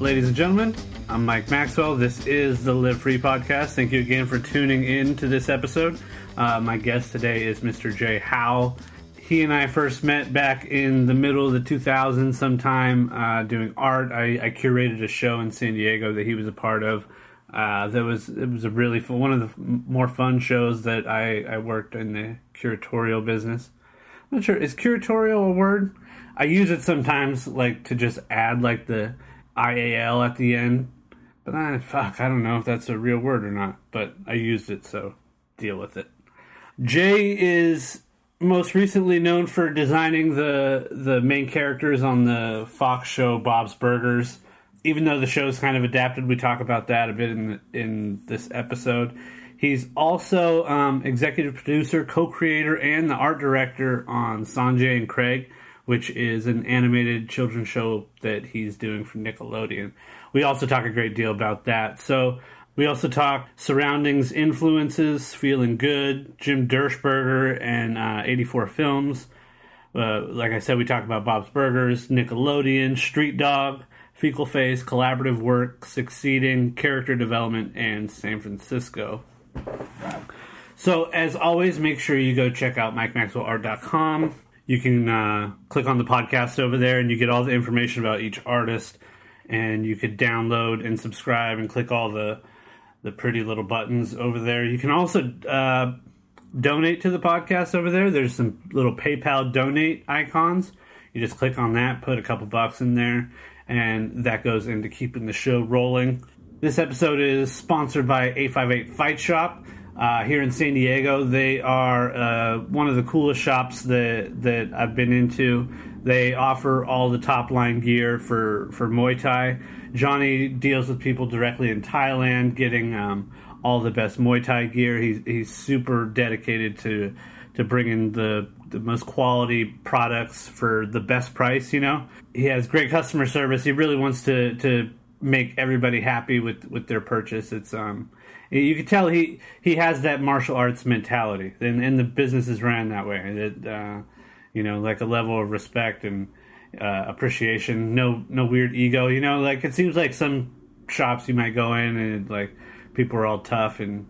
ladies and gentlemen? I'm Mike Maxwell. This is the Live Free podcast. Thank you again for tuning in to this episode. Uh, my guest today is Mr. Jay Howell. He and I first met back in the middle of the 2000s, sometime uh, doing art. I, I, curated a show in San Diego that he was a part of. Uh, that was it was a really fun, one of the more fun shows that I, I worked in the curatorial business. I'm not sure is curatorial a word. I use it sometimes, like to just add like the IAL at the end. But I, fuck, I don't know if that's a real word or not. But I used it, so deal with it. Jay is most recently known for designing the the main characters on the Fox show Bob's Burgers. Even though the show is kind of adapted, we talk about that a bit in in this episode. He's also um, executive producer, co-creator, and the art director on Sanjay and Craig which is an animated children's show that he's doing for Nickelodeon. We also talk a great deal about that. So we also talk surroundings, influences, feeling good, Jim Dirschberger, and uh, 84 films. Uh, like I said, we talk about Bob's Burgers, Nickelodeon, Street Dog, Fecal Face, collaborative work, succeeding, character development, and San Francisco. So, as always, make sure you go check out MikeMaxwellArt.com you can uh, click on the podcast over there and you get all the information about each artist. And you could download and subscribe and click all the the pretty little buttons over there. You can also uh, donate to the podcast over there. There's some little paypal donate icons. You just click on that put a couple bucks in there and that goes into keeping the show rolling. This episode is sponsored by 858 fight shop uh, here in San Diego. They are uh, one of the coolest shops that that I've been into. They offer all the top line gear for for Muay Thai. Johnny deals with people directly in Thailand, getting um, all the best Muay Thai gear. He's he's super dedicated to to bringing the the most quality products for the best price. You know, he has great customer service. He really wants to to make everybody happy with with their purchase. It's um you can tell he he has that martial arts mentality, and, and the business is ran that way. That uh, you know, like a level of respect and uh, appreciation. No no weird ego. You know, like it seems like some shops you might go in and like people are all tough and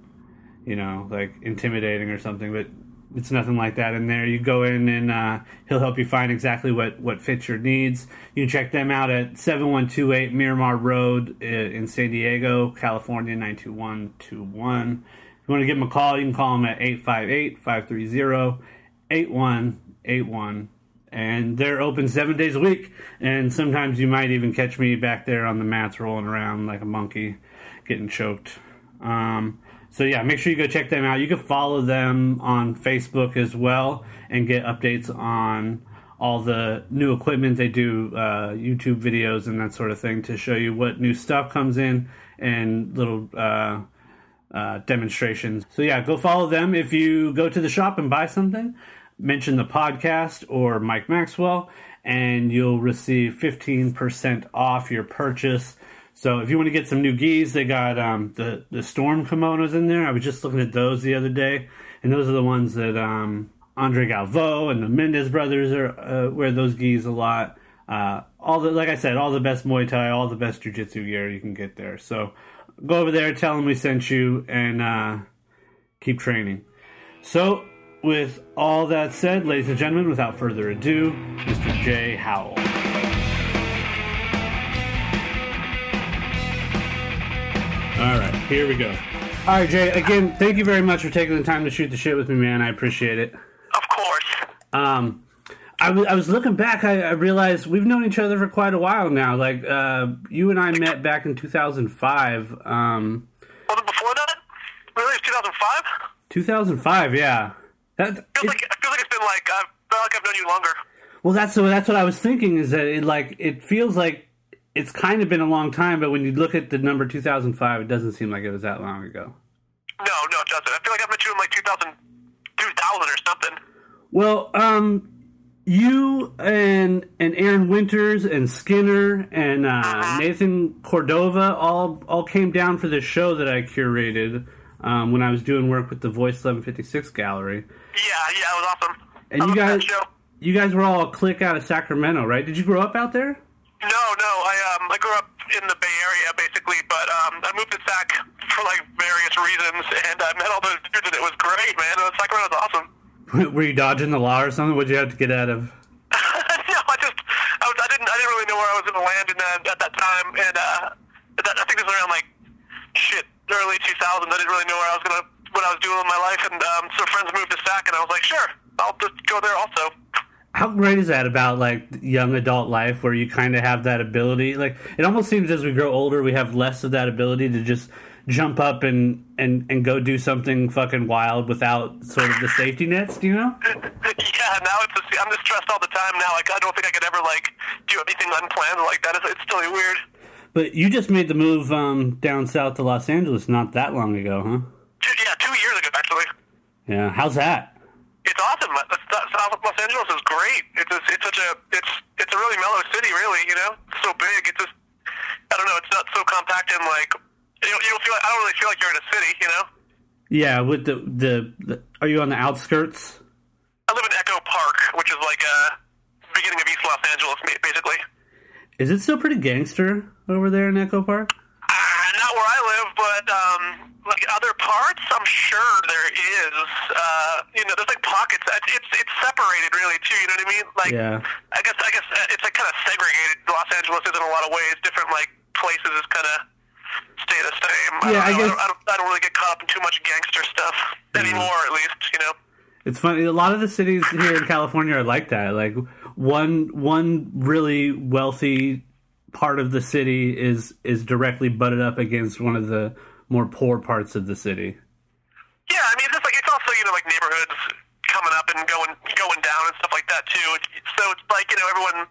you know like intimidating or something, but it's nothing like that in there. You go in and uh, he'll help you find exactly what, what fits your needs. You can check them out at 7128 Miramar Road uh, in San Diego, California, 92121. If you want to give them a call, you can call them at 858 530 8181. And they're open seven days a week. And sometimes you might even catch me back there on the mats rolling around like a monkey getting choked. Um, so yeah, make sure you go check them out. You can follow them on Facebook as well and get updates on all the new equipment they do, uh, YouTube videos and that sort of thing to show you what new stuff comes in and little uh, uh, demonstrations. So yeah, go follow them. If you go to the shop and buy something, mention the podcast or Mike Maxwell, and you'll receive fifteen percent off your purchase. So if you want to get some new gis, they got um, the the storm kimonos in there. I was just looking at those the other day, and those are the ones that um, Andre Galvão and the Mendes brothers are uh, wear those gis a lot. Uh, all the like I said, all the best Muay Thai, all the best Jiu Jitsu gear you can get there. So go over there, tell them we sent you, and uh, keep training. So with all that said, ladies and gentlemen, without further ado, Mr. Jay Howell. All right, here we go. All right, Jay. Again, thank you very much for taking the time to shoot the shit with me, man. I appreciate it. Of course. Um, I, w- I was looking back. I, I, realized we've known each other for quite a while now. Like, uh, you and I met back in 2005. Um, was it before that? Really, it's 2005. 2005, yeah. That feels it, like I feel like it's been like I feel like I've known you longer. Well, that's so. That's what I was thinking. Is that it like it feels like it's kind of been a long time, but when you look at the number 2005, it doesn't seem like it was that long ago. No, no, it doesn't. I feel like I met you in like 2000, 2000 or something. Well, um, you and and Aaron Winters and Skinner and uh, uh-huh. Nathan Cordova all all came down for this show that I curated um, when I was doing work with the Voice 1156 Gallery. Yeah, yeah, it was awesome. And I you guys, you guys were all a clique out of Sacramento, right? Did you grow up out there? No, no. I um I grew up in the Bay Area, basically. But um, I moved to Sac for like various reasons, and I met all those dudes, and it was great, man. Sacramento was awesome. Were you dodging the law or something? What'd you have to get out of? no, I just I, was, I didn't I didn't really know where I was going to land in that, at that time, and uh, that, I think it was around like shit early 2000s. I didn't really know where I was going to what I was doing with my life, and um, so friends moved to Sac, and I was like, sure, I'll just go there also. How great is that about like young adult life where you kind of have that ability? Like it almost seems as we grow older, we have less of that ability to just jump up and and and go do something fucking wild without sort of the safety nets. Do you know? yeah, now it's just, I'm just stressed all the time now. Like I don't think I could ever like do anything unplanned like that. It's, it's totally weird. But you just made the move um, down south to Los Angeles not that long ago, huh? Two, yeah, two years ago actually. Yeah, how's that? Los Angeles is great. It's just, it's such a it's it's a really mellow city. Really, you know, it's so big. It's just I don't know. It's not so compact and like you don't, you don't feel. Like, I don't really feel like you're in a city. You know. Yeah, with the, the the are you on the outskirts? I live in Echo Park, which is like a beginning of East Los Angeles, basically. Is it still pretty gangster over there in Echo Park? Uh, not where I live, but um, like other parts, I'm sure there is. Uh, you know, there's like pockets. It's it's separated really too. You know what I mean? Like, yeah. I guess I guess it's like kind of segregated. Los Angeles is in a lot of ways. Different like places is kind of stay the same. Yeah, I, I guess I don't, I don't, I don't really get caught up in too much gangster stuff anymore. At least, you know. It's funny. A lot of the cities here in California are like that. Like one one really wealthy part of the city is is directly butted up against one of the more poor parts of the city. Yeah, I mean, it's like it's also you know like neighborhoods coming up and going going down and stuff like that too. So it's like you know everyone.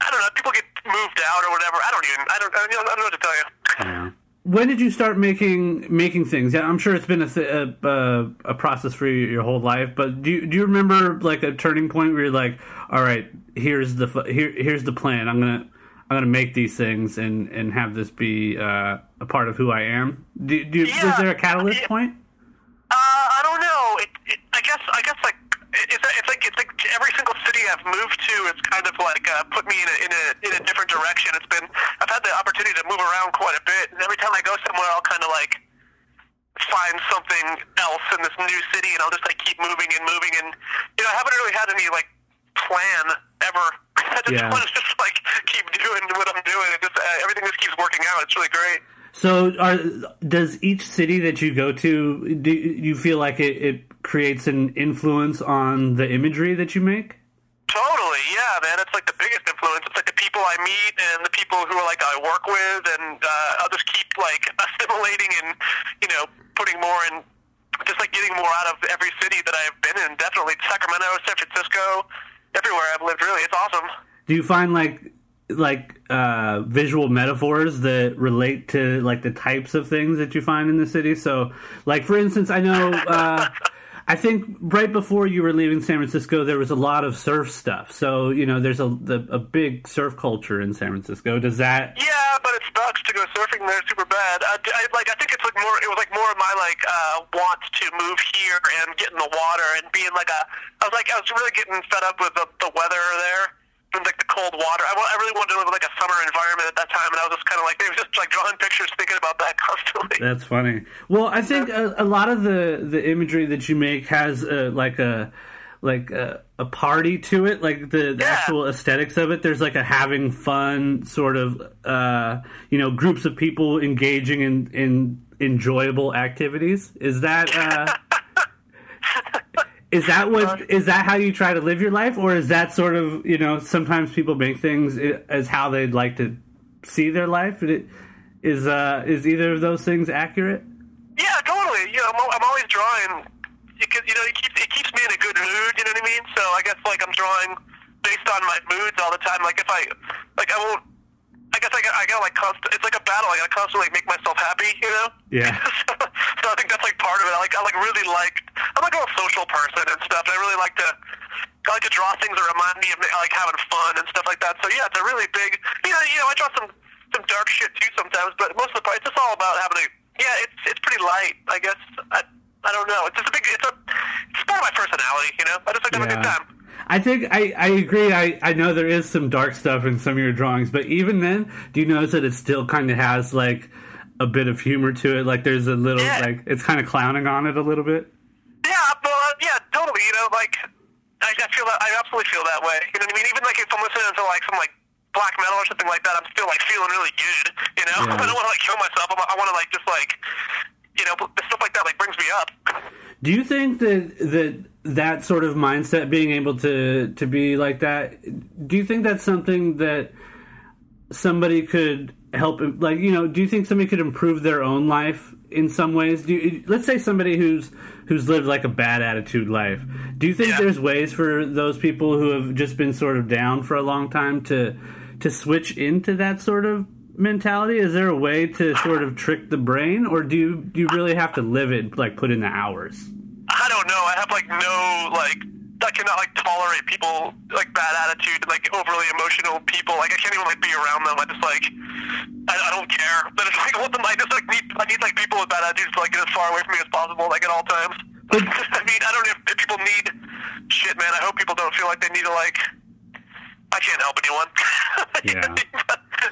I don't know. People get moved out or whatever. I don't even. I don't. I don't, I don't know what to tell you. Yeah. When did you start making making things? Yeah, I'm sure it's been a a, a, process for you your whole life. But do you, do you remember like a turning point where you're like, all right, here's the here here's the plan. I'm gonna I'm gonna make these things and and have this be uh, a part of who I am. Do, do Yeah, was there a catalyst yeah. point? Uh, I don't know. It, it, I guess. I guess like it's, it's like it's like every single city I've moved to, it's kind of like uh, put me in a, in a in a different direction. It's been I've had the opportunity to move around quite a bit, and every time I go somewhere, I'll kind of like find something else in this new city, and I'll just like keep moving and moving, and you know I haven't really had any like plan ever. I just Yeah. want to just like keep doing what I'm doing. It just uh, everything just keeps working out. It's really great. So, are, does each city that you go to, do you feel like it, it creates an influence on the imagery that you make? Totally, yeah, man. It's like the biggest influence. It's like the people I meet and the people who like I work with, and uh, I'll just keep like assimilating and you know putting more in, just like getting more out of every city that I've been in. Definitely Sacramento, San Francisco, everywhere I've lived. Really, it's awesome. Do you find like like uh, visual metaphors that relate to like the types of things that you find in the city? So, like for instance, I know. Uh, I think right before you were leaving San Francisco, there was a lot of surf stuff. So you know, there's a the, a big surf culture in San Francisco. Does that? Yeah, but it sucks to go surfing there super bad. I, I, like I think it's like more. It was like more of my like uh, want to move here and get in the water and being like a. I was like I was really getting fed up with the, the weather there like the cold water. I, I really wanted to live in like a summer environment at that time, and I was just kind of like it was just like drawing pictures, thinking about that constantly. That's funny. Well, I think a, a lot of the the imagery that you make has uh, like a like a, a party to it, like the, the Yeah. actual aesthetics of it. There's like a having fun sort of uh, you know groups of people engaging in in enjoyable activities. Is that uh, is that what is that how you try to live your life, or is that sort of you know sometimes people make things as how they'd like to see their life? Is uh is either of those things accurate? Yeah, totally. You know, I'm, I'm always drawing. Because you know, it keeps it keeps me in a good mood. You know what I mean? So I guess like I'm drawing based on my moods all the time. Like if I like I won't. I guess I got I got like constant. It's like a battle. I got to constantly like, make myself happy. You know? Yeah. so I think that's like part of it. I like I like really like I'm like a real social person and stuff. And I really like to I like to draw things that remind me of like having fun and stuff like that. So yeah, it's a really big. You know, you know, I draw some some dark shit too sometimes, but most of the part it's just all about having a. Yeah, it's it's pretty light. I guess I I don't know. It's just a big. It's a it's part of my personality. You know, I just like to have a good time. I think I, I agree. I, I know there is some dark stuff in some of your drawings, but even then, do you notice that it still kind of has like a bit of humor to it? Like there's a little Yeah. like it's kind of clowning on it a little bit. Yeah, well, uh, yeah, totally. You know, like I, I feel that I absolutely feel that way. You know what I mean? Even like if I'm listening to like some like black metal or something like that, I'm still like feeling really good. You know, Yeah. I don't want to like kill myself. I'm, I want to like just like you know stuff like that like brings me up. Do you think that that that sort of mindset, being able to to be like that, do you think that's something that somebody could help? Like, you know, do you think somebody could improve their own life in some ways? Do you, let's say somebody who's who's lived like a bad attitude life. Do you think Yeah. there's ways for those people who have just been sort of down for a long time to to switch into that sort of mentality? Is there a way to sort of trick the brain, or do you do you really have to live it, like put in the hours? I don't know. I have like no like I cannot like tolerate people like bad attitude, like overly emotional people. Like I can't even like be around them. I just like I, I don't care. But it's like I want them. I just like need I need like people with bad attitudes to like get as far away from me as possible, like at all times. I mean, I don't know if, if people need shit, man. I hope people don't feel like they need to like. I can't help anyone. Yeah.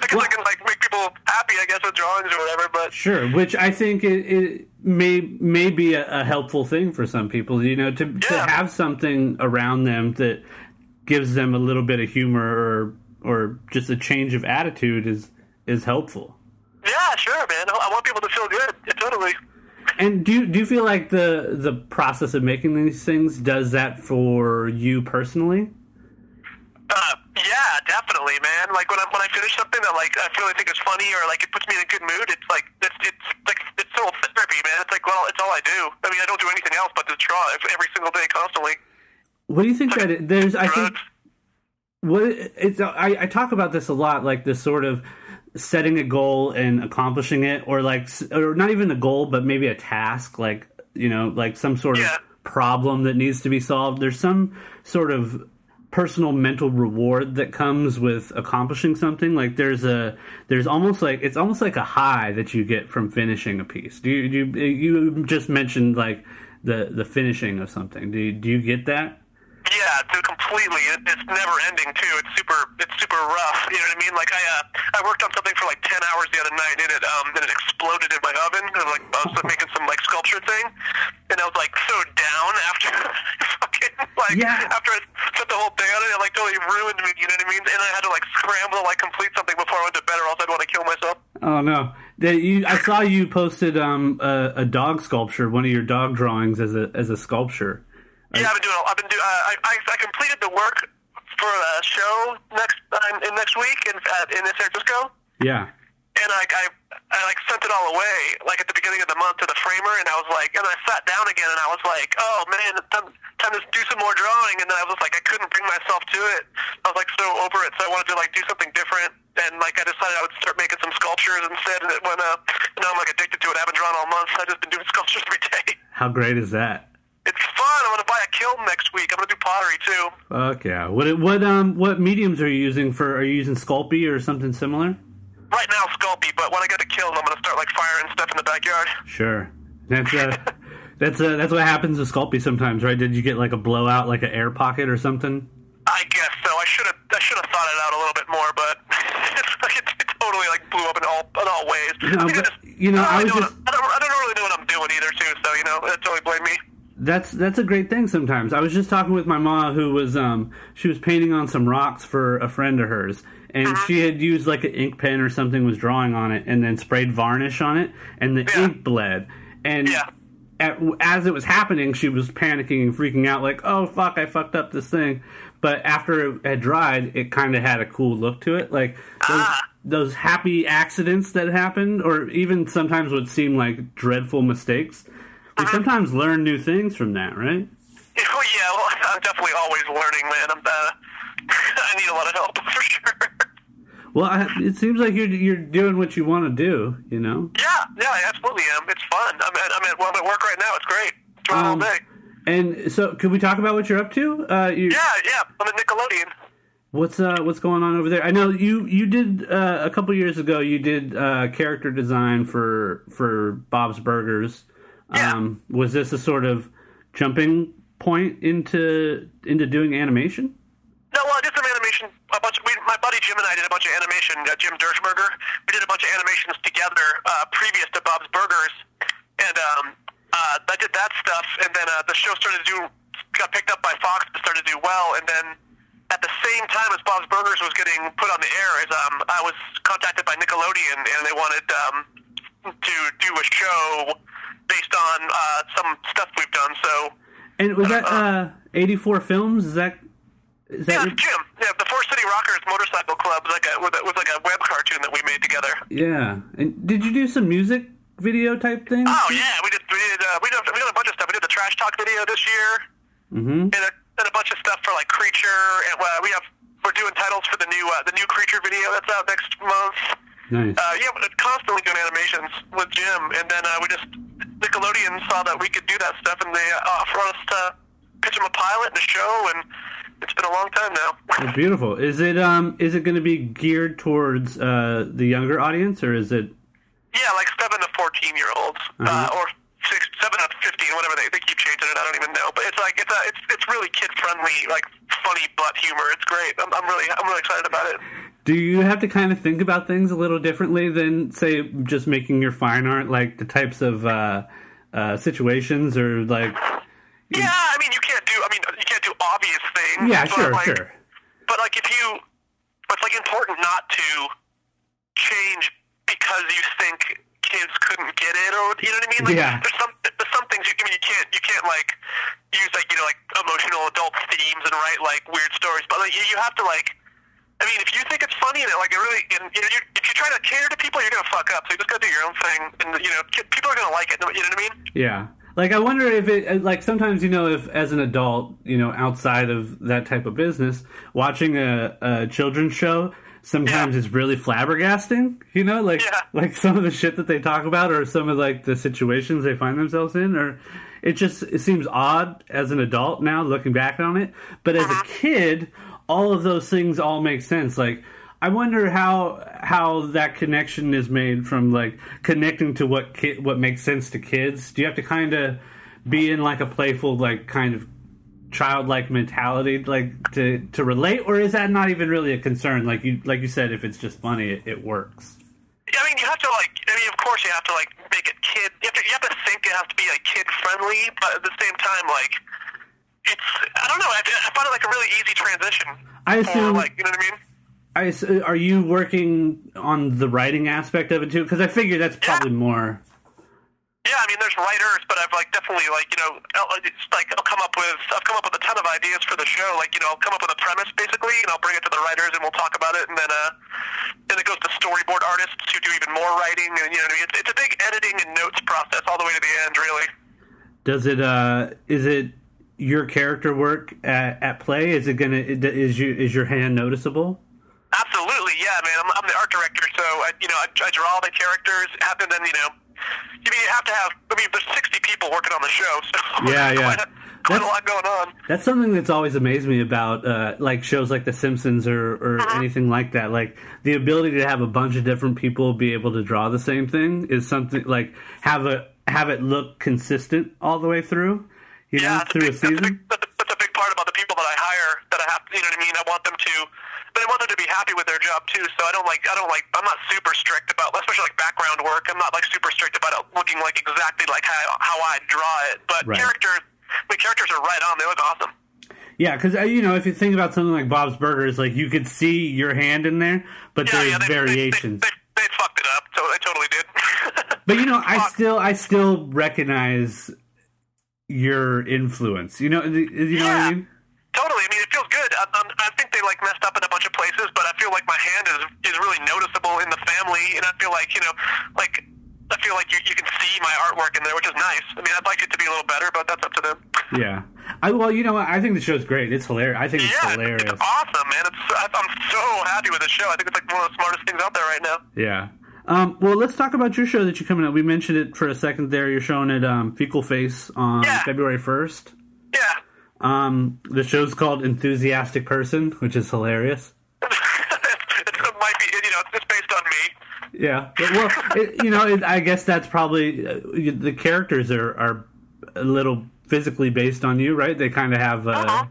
I guess I can like make people happy, I guess, with drawings or whatever. But Sure, which I think it, it may may be a, a helpful thing for some people. You know, to to have something around them that gives them a little bit of humor or or just a change of attitude is is helpful. yeah, sure, man. I I want people to feel good. Yeah, totally. And do you, do you feel like the the process of making these things does that for you personally? Uh, yeah, definitely, man. Like when I when I finish something that like I really think is funny or like it puts me in a good mood, it's like it's it's like it's total therapy, man. It's like well, it's all I do. I mean, I don't do anything else but to draw every single day, constantly. What do you think that it, there's? I think what it's I, I talk about this a lot like this sort of setting a goal and accomplishing it or like or not even a goal but maybe a task like you know like some sort Yeah. of problem that needs to be solved there's some sort of personal mental reward that comes with accomplishing something like there's a there's almost like it's almost like a high that you get from finishing a piece do you do you, you just mentioned like the the finishing of something do you, do you get that Yeah, dude, completely. It, it's never ending too. It's super. It's super rough. You know what I mean? Like I, uh, I worked on something for like ten hours the other night, and it, um, and it exploded in my oven. And like I was making some like sculpture thing, and I was like so down after like Yeah. after I set the whole thing on it. It like totally ruined me. You know what I mean? And I had to like scramble to like complete something before I went to bed, or else I'd want to kill myself. Oh no! You, I saw you posted um, a, a dog sculpture, one of your dog drawings as a as a sculpture. Yeah, I've been doing. I've been doing. Uh, I, I I completed the work for a show next uh, in next week in uh, in San Francisco. Yeah, and like I, I like sent it all away like at the beginning of the month to the framer, and I was like, and I sat down again, and I was like, oh man, time, time to do some more drawing, and then I was like, I couldn't bring myself to it. I was like so over it, so I wanted to like do something different, and like I decided I would start making some sculptures instead, and it went up. And now I'm like addicted to it. I haven't drawn all month. I've just been doing sculptures every day. how great is that? It's fun. I'm gonna buy a kiln next week. I'm gonna do pottery too. Fuck yeah! What what um what mediums are you using for? Are you using Sculpey or something similar? Right now, Sculpey, but when I get a kiln, I'm gonna start like firing stuff in the backyard. Sure, that's uh that's uh, that's what happens with Sculpey sometimes, right? Did you get like a blowout, like an air pocket or something? I guess so. I should have I should have thought it out a little bit more, but it's like it, it totally like blew up in all in all ways. No, I but, just, you know, I, I don't was really know just- what, I, don't, I don't really know what I'm doing either, too. So you know, that's totally blame me. That's that's a great thing sometimes. I was just talking with my mom who was um she was painting on some rocks for a friend of hers and Uh-huh. she had used like an ink pen or something was drawing on it and then sprayed varnish on it and the Yeah. ink bled and Yeah. at, as it was happening she was panicking and freaking out like oh fuck I fucked up this thing but after it had dried it kind of had a cool look to it like those, Ah. those happy accidents that happened or even sometimes would seem like dreadful mistakes we Uh-huh. sometimes learn new things from that, right? Yeah, well, I'm definitely always learning, man. I'm uh, I need a lot of help for sure. Well, I, it seems like you're you're doing what you want to do. You know, yeah, yeah, I absolutely am. It's fun. I'm at I'm at well, I'm at work right now. It's great. Drawing Um, all day. and so could we talk about what you're up to? Uh, you, Yeah, yeah. I'm at Nickelodeon. What's uh what's going on over there? I know you you did uh, a couple years ago. You did uh, character design for for Bob's Burgers. Yeah. Um, was this a sort of jumping point into into doing animation? No, well, I did some animation. A bunch. Of, Jim and I did a bunch of animation. Uh, Jim Dirschberger. We did a bunch of animations together uh, previous to Bob's Burgers, and um, uh, I did that stuff. And then uh, the show started to do got picked up by Fox and started to do well. And then at the same time as Bob's Burgers was getting put on the air, is um, I was contacted by Nickelodeon, and they wanted um, to do a show based on uh, some stuff we've done. So. And was that uh, 84 Films? Is that is that Yeah, your- Jim. Yeah, the City Rockers Motorcycle Club was like a was, a- was like a web cartoon that we made together. yeah? And did you do some music video type things? Oh yeah, we did we did uh, we did we did a bunch of stuff. We did the Trash Talk video this year, Mm-hmm. and a, and a bunch of stuff for like Creature, and uh, we have we're doing titles for the new uh, the new Creature video that's out next month. Nice. Uh, yeah, we're constantly doing animations with Jim, and then uh, we just Nickelodeon saw that we could do that stuff, and they uh, offered us to pitch him a pilot and a show, and it's been a long time now. Beautiful. Is it um is it going to be geared towards uh the younger audience or is it Yeah, like seven to fourteen year olds, uh Uh-huh. or six, seven to fifteen, whatever they they keep changing it. I don't even know, but it's like it's a, it's it's really kid friendly, like funny butt humor. It's great. I'm, I'm really I'm really excited about it. do you have to kind of think about things a little differently than say just making your fine art like the types of uh uh situations or like Yeah, I mean you can't do I mean you can't do obvious things. yeah but sure like, sure But like if you, it's like important not to change because you think kids couldn't get it, or you know what I mean? Like Yeah. there's some there's some things you, I mean you can't you can't like use like you know like emotional adult themes and write like weird stories, but like you, you have to like. I mean, if you think it's funny and it, like it really, and, you know, you, if you try to cater to people, you're gonna fuck up. So you just gotta do your own thing, and you know, people are gonna like it. You know what I mean? Yeah. Like I wonder if it uh, like sometimes you know if as an adult you know outside of that type of business watching a, a children's show sometimes Yeah. it's really flabbergasting you know like Yeah. like some of the shit that they talk about or some of like the situations they find themselves in or it just it seems odd as an adult now looking back on it but as a uh-huh. kid all of those things all make sense like I wonder how how that connection is made from like connecting to what ki- what makes sense to kids. Do you have to kind of be in like a playful like kind of childlike mentality like to to relate or is that not even really a concern like you like you said if it's just funny it, it works I mean, you have to like. I mean, of course, you have to like make it kid. You have to, you have to think it has to be like kid friendly, but at the same time, like it's. I don't know. I, I find it like a really easy transition. I for, assume- like you know what I mean. I s are you working on the writing aspect of it too because i figure that's probably more Yeah, I mean, there's writers, but I've like definitely like you know, I'll- it's like I'll come up with I've come up with a ton of ideas for the show. Like you know, I'll come up with a premise basically, and I'll bring it to the writers, and we'll talk about it, and then uh, then it goes to storyboard artists who do even more writing, and you know, what I mean? it's, it's a big editing and notes process all the way to the end, really. does it uh is it your character work at, at play is it gonna is you is your hand noticeable Absolutely, yeah, man. I'm, I'm the art director, so I, you know, I, I draw all the characters, have and then you know, you mean you have to have. I mean, there's 60 people working on the show, so Yeah, yeah. quite, a, quite a That's- lot going on. That's something that's always amazed me about uh, like shows like The Simpsons or, or Uh-huh. anything like that. Like the ability to have a bunch of different people be able to draw the same thing is something like have a have it look consistent all the way through. You Yeah, that's a, through a big, a season. that's, a, that's a big part about the people that I hire. That I have, you know what I mean. I want them to, I want them to be happy with their job too. So I don't like, I don't like, I'm not super strict about, especially like background work. I'm not like super strict about it looking like exactly like how how I draw it. But Right. characters, the characters are right on. They look awesome. Yeah, because uh, you know if you think about something like Bob's Burgers, like you could see your hand in there, but Yeah, there's yeah, they, variations. They, they, they, fucked it up. So they totally did. But you know, I still I still recognize your influence. You know, you know what I mean? Totally. I mean, it feels good. I, I think they like messed up in a bunch of places, but I feel like my hand is is really noticeable in the family, and I feel like you know, like I feel like you, you can see my artwork in there, which is nice. I mean, I'd like it to be a little better, but that's up to them. Yeah. I well, you know what? I think the show's great. It's hilarious. I think it's yeah, hilarious. it's awesome, man. It's I'm so happy with the show. I think it's like one of the smartest things out there right now. Yeah. Um, well, let's talk about your show that you're coming up. We mentioned it for a second there. You're showing it um, Fecal Face on Yeah. February 1st. Yeah. Um, the show's called Enthusiastic Person, which is hilarious. it might be, you know, it's based on me. Yeah. Well, it, you know, it, I guess that's probably uh, the characters are, are a little physically based on you, right? They kind of have a, Uh-huh.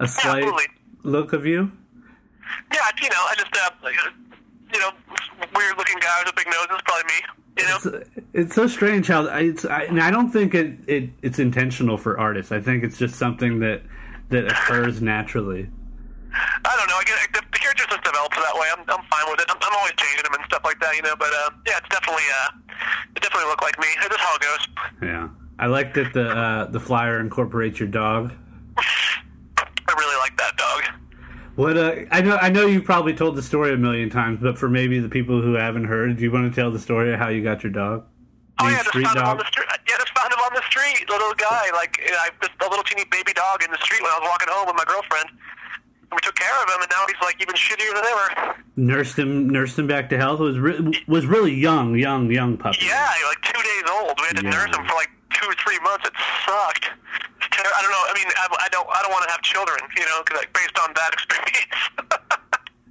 a slight look of you. Yeah, you know, I just, uh, like, uh, you know, weird looking guy with a big nose is probably me. You know? It's, it's so strange how it's. I, and I don't think it, it it's intentional for artists. I think it's just something that that occurs naturally. I don't know. I get the, the character just develops that way. I'm, I'm fine with it. I'm, I'm always changing them and stuff like that, you know. But uh, yeah, it's definitely uh, it definitely look like me. It's just how it goes. Yeah, I like that the uh, the flyer incorporates your dog. I really like that dog. What uh, I know, I know you've probably told the story a million times, but for maybe the people who haven't heard, do you want to tell the story of how you got your dog? Oh yeah, just found him on Dog? the street. Yeah, just found him on the street. Little guy, like I just a little teeny baby dog in the street when I was walking home with my girlfriend. We took care of him, and now he's like even shittier than ever. Nursed him, nursed him back to health. Was re- was really young, young, young puppy. Yeah, like two days old. We had to Yeah. nurse him for like two or three months. It sucked. Ter- I don't know. I mean, I, I don't. I don't want to have children. You know, 'cause, like based on that experience.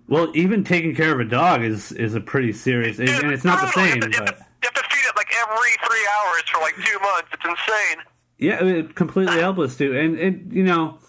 Well, even taking care of a dog is is a pretty serious, and, and it's not the same. You have, to, But you have to feed it like every three hours for like two months. It's insane. yeah, completely helpless too. And and you know,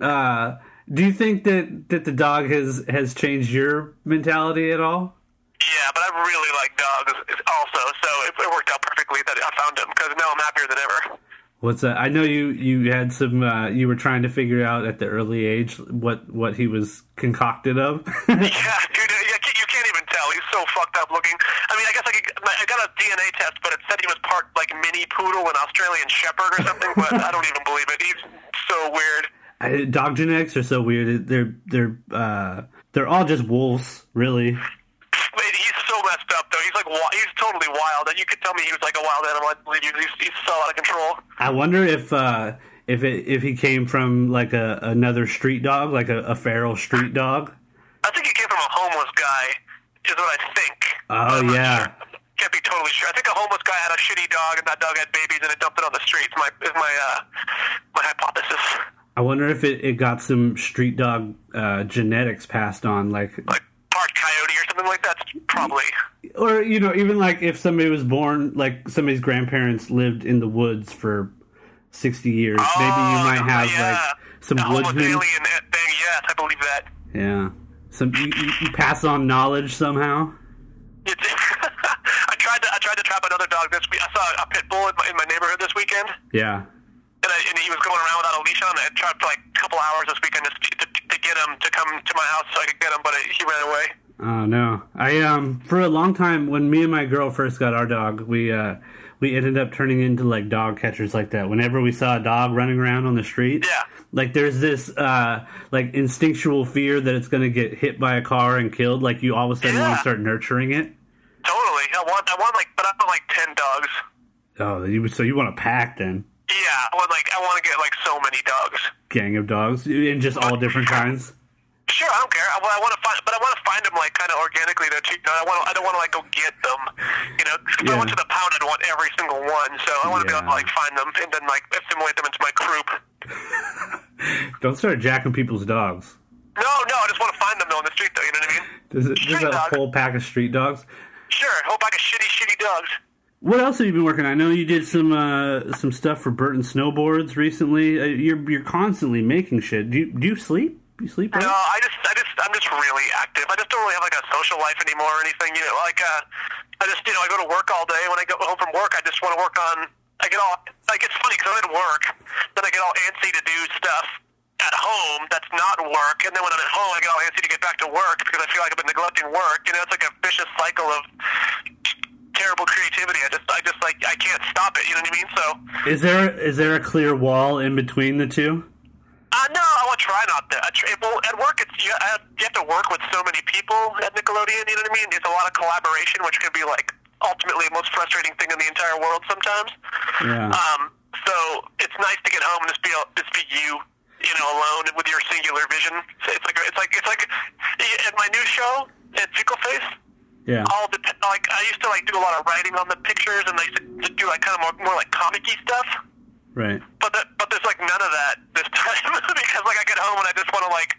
uh, do you think that that the dog has has changed your mentality at all? Yeah, but I really like dogs also, so it, it worked out perfectly that I found him because now I'm happier than ever. What's that? I know you you had some. Uh, you were trying to figure out at the early age what what he was concocted of. Yeah, dude, yeah, you can't even tell. He's so fucked up looking. I mean, I guess I, could, I got a DNA test, but it said he was part like mini poodle and Australian shepherd or something. but I don't even believe it. He's so weird. I- dog genetics are so weird. They're they're uh, they're all just wolves, really. Wait, he's so messed up though. He's like he's totally wild, and you could tell me he was like a wild animal. I believe you. He's, he's so out of control. I wonder if uh, if it if he came from like a another street dog, like a, a feral street dog. I think he came from a homeless guy, is what I think. Oh, yeah. sure. Can't be totally sure. I think a homeless guy had a shitty dog, and that dog had babies, and it dumped it on the streets. My is my uh, my hypothesis. I wonder if it, it got some street dog uh, genetics passed on, like Like part coyote or something like that. Probably. or you know even like if somebody was born like somebody's grandparents lived in the woods for 60 years maybe you Oh, might have yeah. like some the woodsmen alien thing. Yes, I believe that. yeah some you, you you pass on knowledge somehow I tried to I tried to trap another dog this week. I saw a pit bull in my, in my neighborhood this weekend, yeah and, I, and he was going around without a leash on. I tried for like a couple hours this weekend just to, to, to get him to come to my house so I could get him, but he ran away. oh no i um for a long time when me and my girl first got our dog we uh we ended up turning into like dog catchers like that whenever we saw a dog running around on the street Yeah. like there's this uh like instinctual fear that it's going to get hit by a car and killed like you all of a sudden want to start nurturing it Totally. I want I want like, but I want like ten dogs. Oh, you so you want a pack then? Yeah, I want like I want to get like so many dogs. Gang of dogs in just all different kinds. Sure, I don't care. I, I want to find, but I want to find them like kind of organically. Too. You know, I want. I don't want to like go get them. You know, 'cause if Yeah. I went to the pound, I'd want every single one. So I want to be able to like find them and then like assimilate them into my group. Don't start jacking people's dogs. No, no, I just want to find them though on the street though. You know what I mean? There's there's a dog. whole pack of street dogs. Sure, a whole pack of shitty, shitty dogs. What else have you been working on? I know you did some uh, some stuff for Burton Snowboards recently. Uh, you're you're constantly making shit. Do you do you sleep? You sleep? Right? No, I just, I just, I'm just really active. I just don't really have like a social life anymore or anything. You know, like uh, I just, you know, I go to work all day. When I go home from work, I just want to work on. I get all like it's funny because I'm at work, then I get all antsy to do stuff at home that's not work, and then when I'm at home, I get all antsy to get back to work because I feel like I've been neglecting work. You know, it's like a vicious cycle of terrible creativity. I just, I just like, I can't stop it. You know what I mean? So. Is there is there a clear wall in between the two? Uh, no, I want to try not to. I try, well, at work, it's you have, you have to work with so many people at Nickelodeon. You know what I mean? It's a lot of collaboration, which can be like ultimately the most frustrating thing in the entire world sometimes. Yeah. Um, so it's nice to get home and just be just be you, you know, alone with your singular vision. So it's like it's like it's like at my new show at Fecal Face. Yeah. All the like I used to like do a lot of writing on the pictures, and I used to do like kind of more, more like comic-y stuff. Right. But that, but there's like none of that this time because like I get home and I just want to like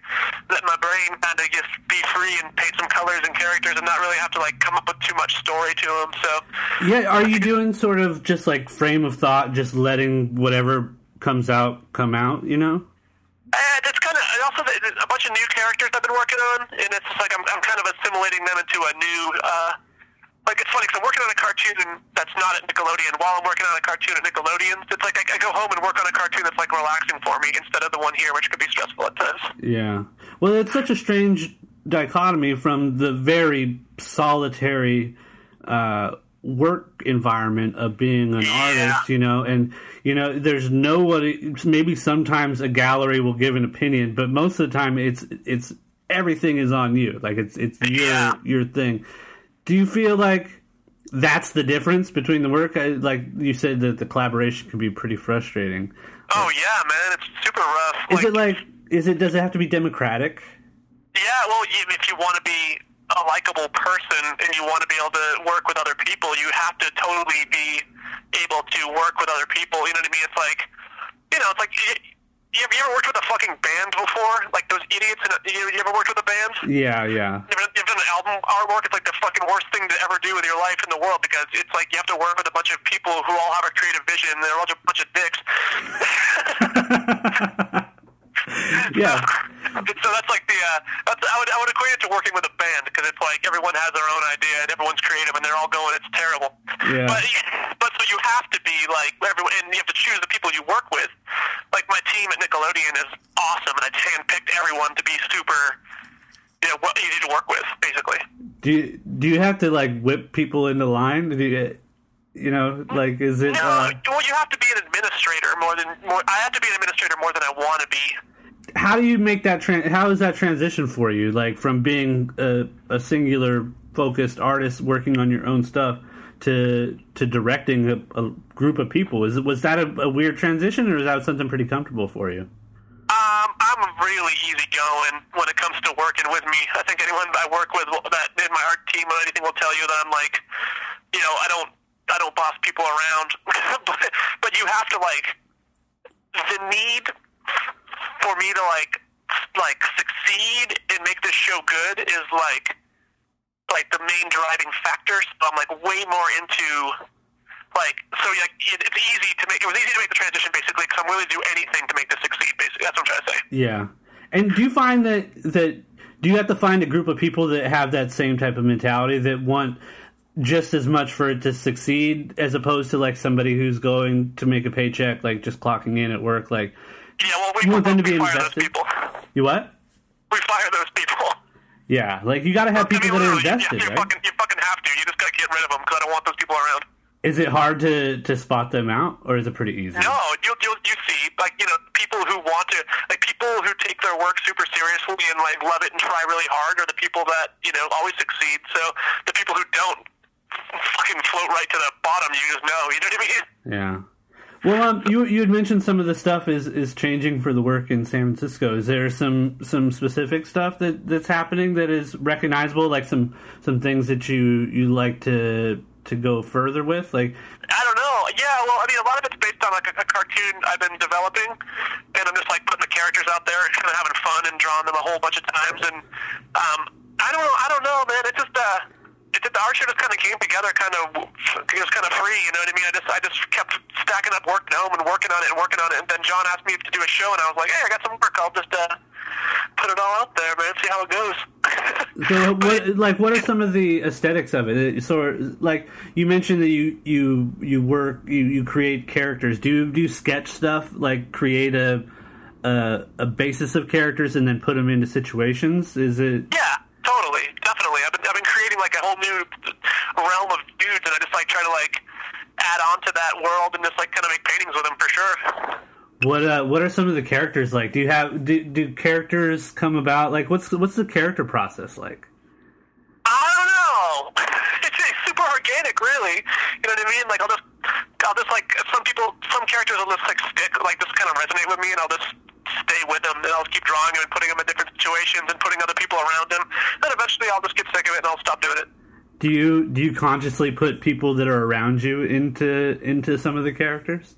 let my brain kind of just be free and paint some colors and characters and not really have to like come up with too much story to them. So Yeah. Are you doing sort of just like frame of thought, just letting whatever comes out come out. You know. And it's kind of also there's a bunch of new characters I've been working on, and it's just like I'm, I'm kind of assimilating them into a new. Uh, like it's funny because I'm working on a cartoon that's not at Nickelodeon while I'm working on a cartoon at Nickelodeon. It's like I, I go home and work on a cartoon that's like relaxing for me instead of the one here, which could be stressful at times. Yeah. Well, it's such a strange dichotomy from the very solitary uh, work environment of being an Yeah. artist, you know, and you know, there's nobody. Maybe sometimes a gallery will give an opinion, but most of the time, it's it's everything is on you. Like it's it's your Yeah. your thing. Do you feel like that's the difference between the work? I, like you said that the collaboration can be pretty frustrating. Oh yeah, man, it's super rough. Is it like is it does it have to be democratic? Yeah, well, if you want to be a likable person and you want to be able to work with other people, you have to totally be able to work with other people. You know what I mean? It's like, you know, it's like, you, you, ever, you ever worked with a fucking band before? Like those idiots? In a, you, you ever worked with a band? Yeah, yeah. You've done- you've done album artwork. It's like the fucking worst thing to ever do with your life in the world because it's like you have to work with a bunch of people who all have a creative vision. They're all just a bunch of dicks. Yeah. so that's like the uh, that's I would I would equate it to working with a band because it's like everyone has their own idea and everyone's creative and they're all going it's terrible. Yeah. But but so you have to be like everyone and you have to choose the people you work with. Like my team at Nickelodeon is awesome and I handpicked everyone to be super you know what easy to work with basically. Do you, do you have to like whip people into line? Do you, you know, like is it? No, Uh, well you have to be an administrator more than more. I have to be an administrator more than I want to be. How do you make that? How is that transition for you? Like from being a, a singular focused artist working on your own stuff to to directing a, a group of people. Is was that a, a weird transition, or is that something pretty comfortable for you? Um, I'm really easygoing when it comes to working with me. I think anyone I work with that in my art team or anything will tell you that I'm like, you know, I don't, I don't boss people around. but, but you have to like the need for me to like, like succeed and make this show good is like, like the main driving factor. So I'm like way more into like so like it, it's easy to make it was easy to make the transition basically because I'm willing to do anything to make this succeed basically that's what I'm trying to say Yeah. And do you find that that do you have to find a group of people that have that same type of mentality that want just as much for it to succeed as opposed to like somebody who's going to make a paycheck like just clocking in at work like yeah well we, You want them to be fire invested? those people you what? we fire those people Yeah, like you got to have I mean, people that are literally, you- invested, you, right? fucking, you fucking have to you just gotta get rid of them because I don't want those people around Is it hard to to spot them out or is it pretty easy? no you you you see like you know people who want to like people who take their work super seriously and like love it and try really hard are the people that you know always succeed so the people who don't fucking float right to the bottom you just know you know what I mean Yeah. Well, um, you you had mentioned some of the stuff is, is changing for the work in San Francisco. Is there some some specific stuff that, that's happening that is recognizable, like some some things that you you like to to go further with? Like, I don't know. Yeah, well, I mean, a lot of it's based on like a, a cartoon I've been developing, and I'm just like putting the characters out there, and kind of having fun and drawing them a whole bunch of times. And um, I don't know. I don't know, man. It's just uh, it the art show just kind of came together, kind of it was kind of free. You know what I mean? I just I just kept stacking up work at home and working on it and working on it. And then John asked me to do a show, and I was like, hey, I got some work. I'll just uh, put it all out there, man. See how it goes. so what like what are some of the aesthetics of it? It- So, like you mentioned that you you you work you, you create characters. Do you do you sketch stuff like create a a, a basis of characters and then put them into situations? Is it Yeah, totally, definitely. I've been I've been creating like a whole new realm of dudes, and I just like try to like add on to that world and just like kind of make paintings with them for sure. What uh, what are some of the characters like? Do you have do, do characters come about? Like what's what's the character process like? I don't know. It's, it's super organic, really. You know what I mean? Like I'll just I'll just like some people, some characters will just like stick, like just kind of resonate with me, and I'll just stay with them, and I'll keep drawing them and putting them in different situations and putting other people around them. Then eventually, I'll just get sick of it and I'll stop doing it. Do you do you consciously put people that are around you into into some of the characters?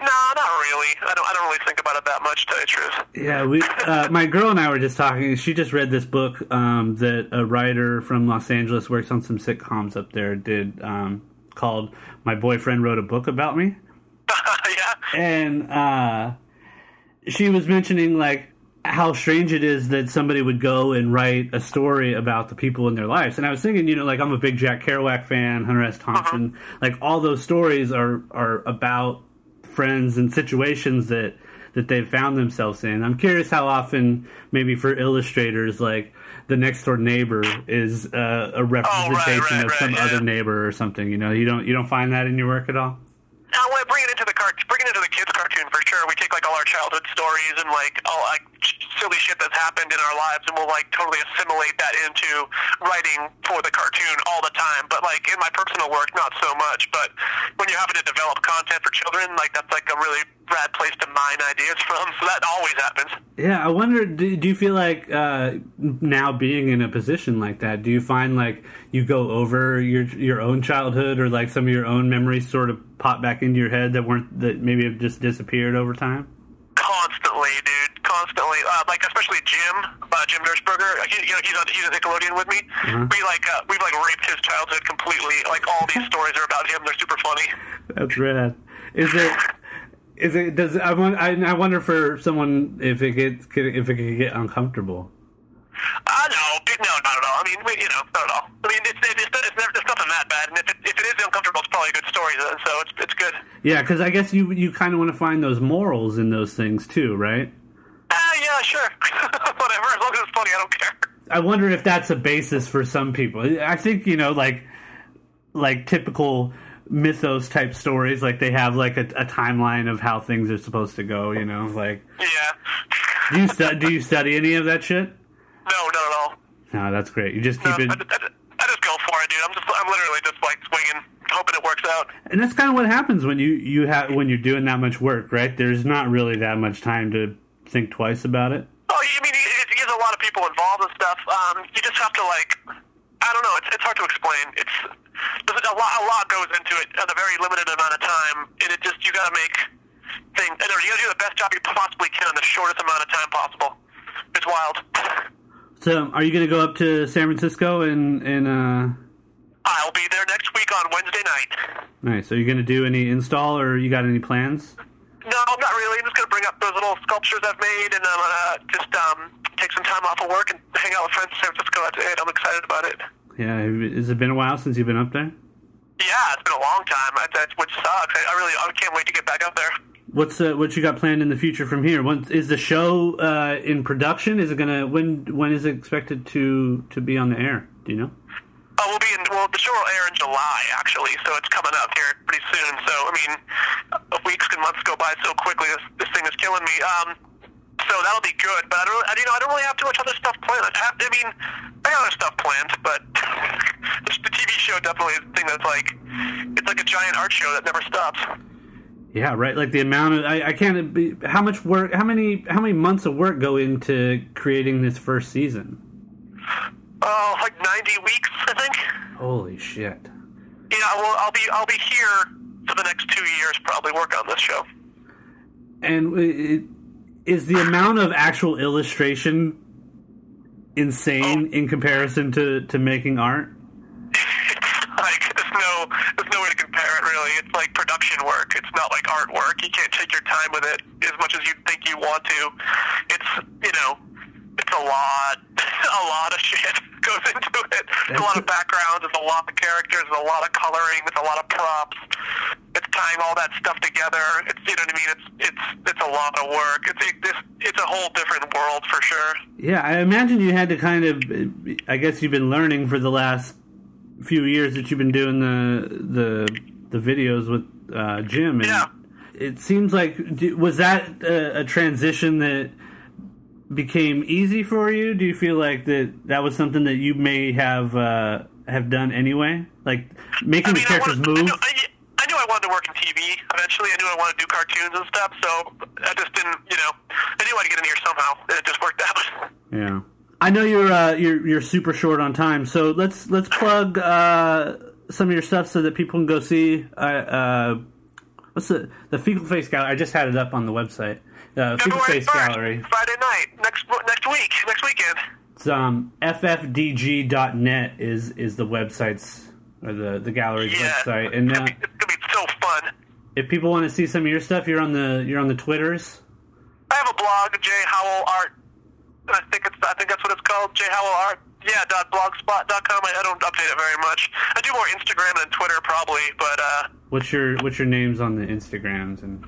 No, not really. I don't. I don't really think about it that much, to tell you truth. Yeah, we. Uh, my girl and I were just talking. She just read this book um, that a writer from Los Angeles works on some sitcoms up there did um, called "My Boyfriend Wrote a Book About Me." yeah. and uh, she was mentioning like how strange it is that somebody would go and write a story about the people in their lives. And I was thinking, you know, like I'm a big Jack Kerouac fan, Hunter S. Thompson. Like all those stories are are about friends and situations that that they've found themselves in. I'm curious how often, maybe for illustrators, like the next door neighbor is uh, a representation right, of right, some yeah. other neighbor or something. You know, you don't you don't find that in your work at all. I want to bring it into the cart, bring it into the kids' cartoon for sure. We take like all our childhood stories and like all like silly shit that's happened in our lives, and we'll like totally assimilate that into writing for the cartoon all the time. But like in my personal work, not so much. But when you're having to develop content for children, like that's like a really rad place to mine ideas from. So that always happens. Yeah, I wonder. Do, you feel like uh, now being in a position like that? Do you find like you go over your your own childhood or like some of your own memories sort of pop back into your head that weren't that maybe have just disappeared over time? Constantly, Uh, like especially Jim, uh, Jim Dirschberger. He, you know, he's on he's on Nickelodeon with me. We like uh, we've like raped his childhood completely. Like all these stories are about him. They're super funny. That's rad. Is it? Is it? Does I want? I, I wonder for someone if it gets if it could get uncomfortable. Uh, no, no, not at all. I mean, we, you know, not at all. I mean, it's, it's, it's, it's, never, it's nothing that bad. And if it, if it is uncomfortable, it's probably a good story. So it's it's good. Yeah, because I guess you you kind of want to find those morals in those things too, right? Yeah, sure. Whatever. As long as it's funny, I don't care. I wonder if that's a basis for some people. I think you know, like like typical mythos type stories, like they have like a, a timeline of how things are supposed to go. You know, like Yeah. do you stu- do you study any of that shit? No, not at all. No, that's great. You just No, keep I, it, I, I just go for it, dude. I'm just, I'm literally just like swinging, hoping it works out. and that's kind of what happens when you you have when you're doing that much work, right? There's not really that much time to think twice about it. Oh, I mean, it, it gives a lot of people involved and stuff. Um, you just have to like, I don't know. It's, it's hard to explain. It's there's a lot. A lot goes into it in a very limited amount of time, and it just you got to make things. And you got to do the best job you possibly can in the shortest amount of time possible. It's wild. So, are you going to go up to San Francisco and and uh, I'll be there next week on Wednesday night. nice? Are you going to do any install or you got any plans? No, not really. I'm just gonna bring up those little sculptures I've made, and I'm gonna just um, take some time off of work and hang out with friends in San Francisco. That's it. I'm excited about it. Yeah, has it been a while since you've been up there? Yeah, it's been a long time. I, that's which sucks. I, I really, I can't wait to get back up there. What's uh, what you got planned in the future from here? When, is the show uh, in production? Is it gonna when when is it expected to to be on the air? Do you know? Uh, we'll be in. Well, the show will air in July, actually, so it's coming up here pretty soon. So, I mean, weeks and months go by so quickly. This, this thing is killing me. Um, so that'll be good. But I don't, I- you know, I don't really have too much other stuff planned. I, have, I mean, I got other stuff planned, but the TV show definitely is the thing that's like, it's like a giant art show that never stops. Yeah, right. Like the amount of I, I can't. Be, how much work? How many? How many months of work go into creating this first season? Oh, like 90 weeks, I think. Holy shit! Yeah, well, I'll be, I'll be here for the next two years, probably work on this show. And it, is the amount of actual illustration insane oh. in comparison to to making art? like there's no there's no way to compare it really. It's like production work. It's not like artwork. You can't take your time with it as much as you think you want to. It's you know, it's a lot a lot of shit goes into it. There's a lot of backgrounds, there's a lot of characters, there's a lot of coloring, there's a lot of props. It's tying all that stuff together. It's you know what I mean? It's it's it's a lot of work. It's it, this it's a whole different world for sure. Yeah, I imagine you had to kind of. I guess you've been learning for the last few years that you've been doing the the the videos with uh, Jim. And Yeah. It seems like was that a, a transition that became easy for you? Do you feel like that that was something that you may have uh, have done anyway, like making the I characters wanted, I move? knew, I, I knew I wanted to work in TV eventually. I knew I wanted to do cartoons and stuff. So I just didn't, you know, I knew I'd get in here somehow. and It just worked out. Yeah. I know you're uh, you're you're super short on time, so let's let's plug uh, some of your stuff so that people can go see. Uh, uh, what's the the fecal face guy? I just had it up on the website. Uh, face 1st, gallery. Friday night, next next week, next weekend. It's um, ffdg.net is is the website's or the the gallery's Yeah, website, and it's, uh, gonna be, it's gonna be so fun. if people want to see some of your stuff, you're on the you're on the Twitters. I have a blog, J Howell Art. I think it's I think that's what it's called, J Howell Art. Yeah, dot blogspot.com. I, I don't update it very much. I do more Instagram and Twitter probably, but uh, What's your what's your names on the Instagrams and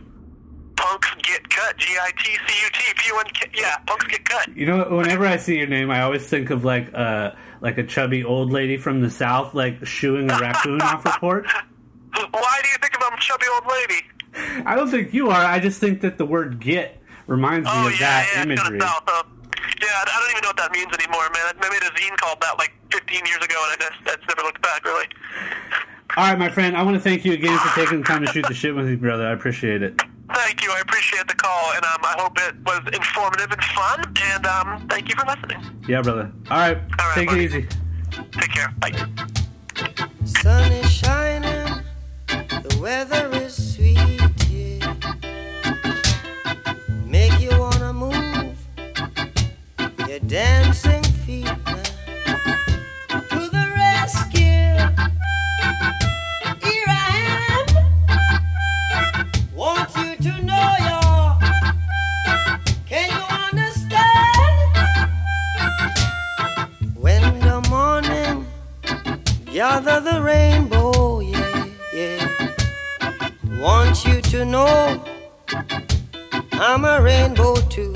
punks get cut. G I T C U T P U N K. Yeah, punks get cut. you know whenever I see your name, I always think of like uh like a chubby old lady from the south, like shooing a raccoon off her porch. Why do you think I'm a chubby old lady? I don't think you are. I just think that the word "get" reminds me Oh of yeah, that yeah, imagery. kind of south. Huh? Yeah, I I don't even know what that means anymore, man. I made a zine called that like 15 years ago, and I just that's never looked back really. All right, my friend, I want to thank you again for taking the time to shoot the shit with me, brother. I appreciate it. Thank you. I appreciate the call, and um, I hope it was informative and fun. And um, thank you for listening. Yeah, brother. All right, All right, take buddy. it easy. Take care. Bye. Sun is shining, the weather is sweet. Yeah. Make you wanna move your dancing gather the rainbow, yeah, yeah. Want you to know I'm a rainbow too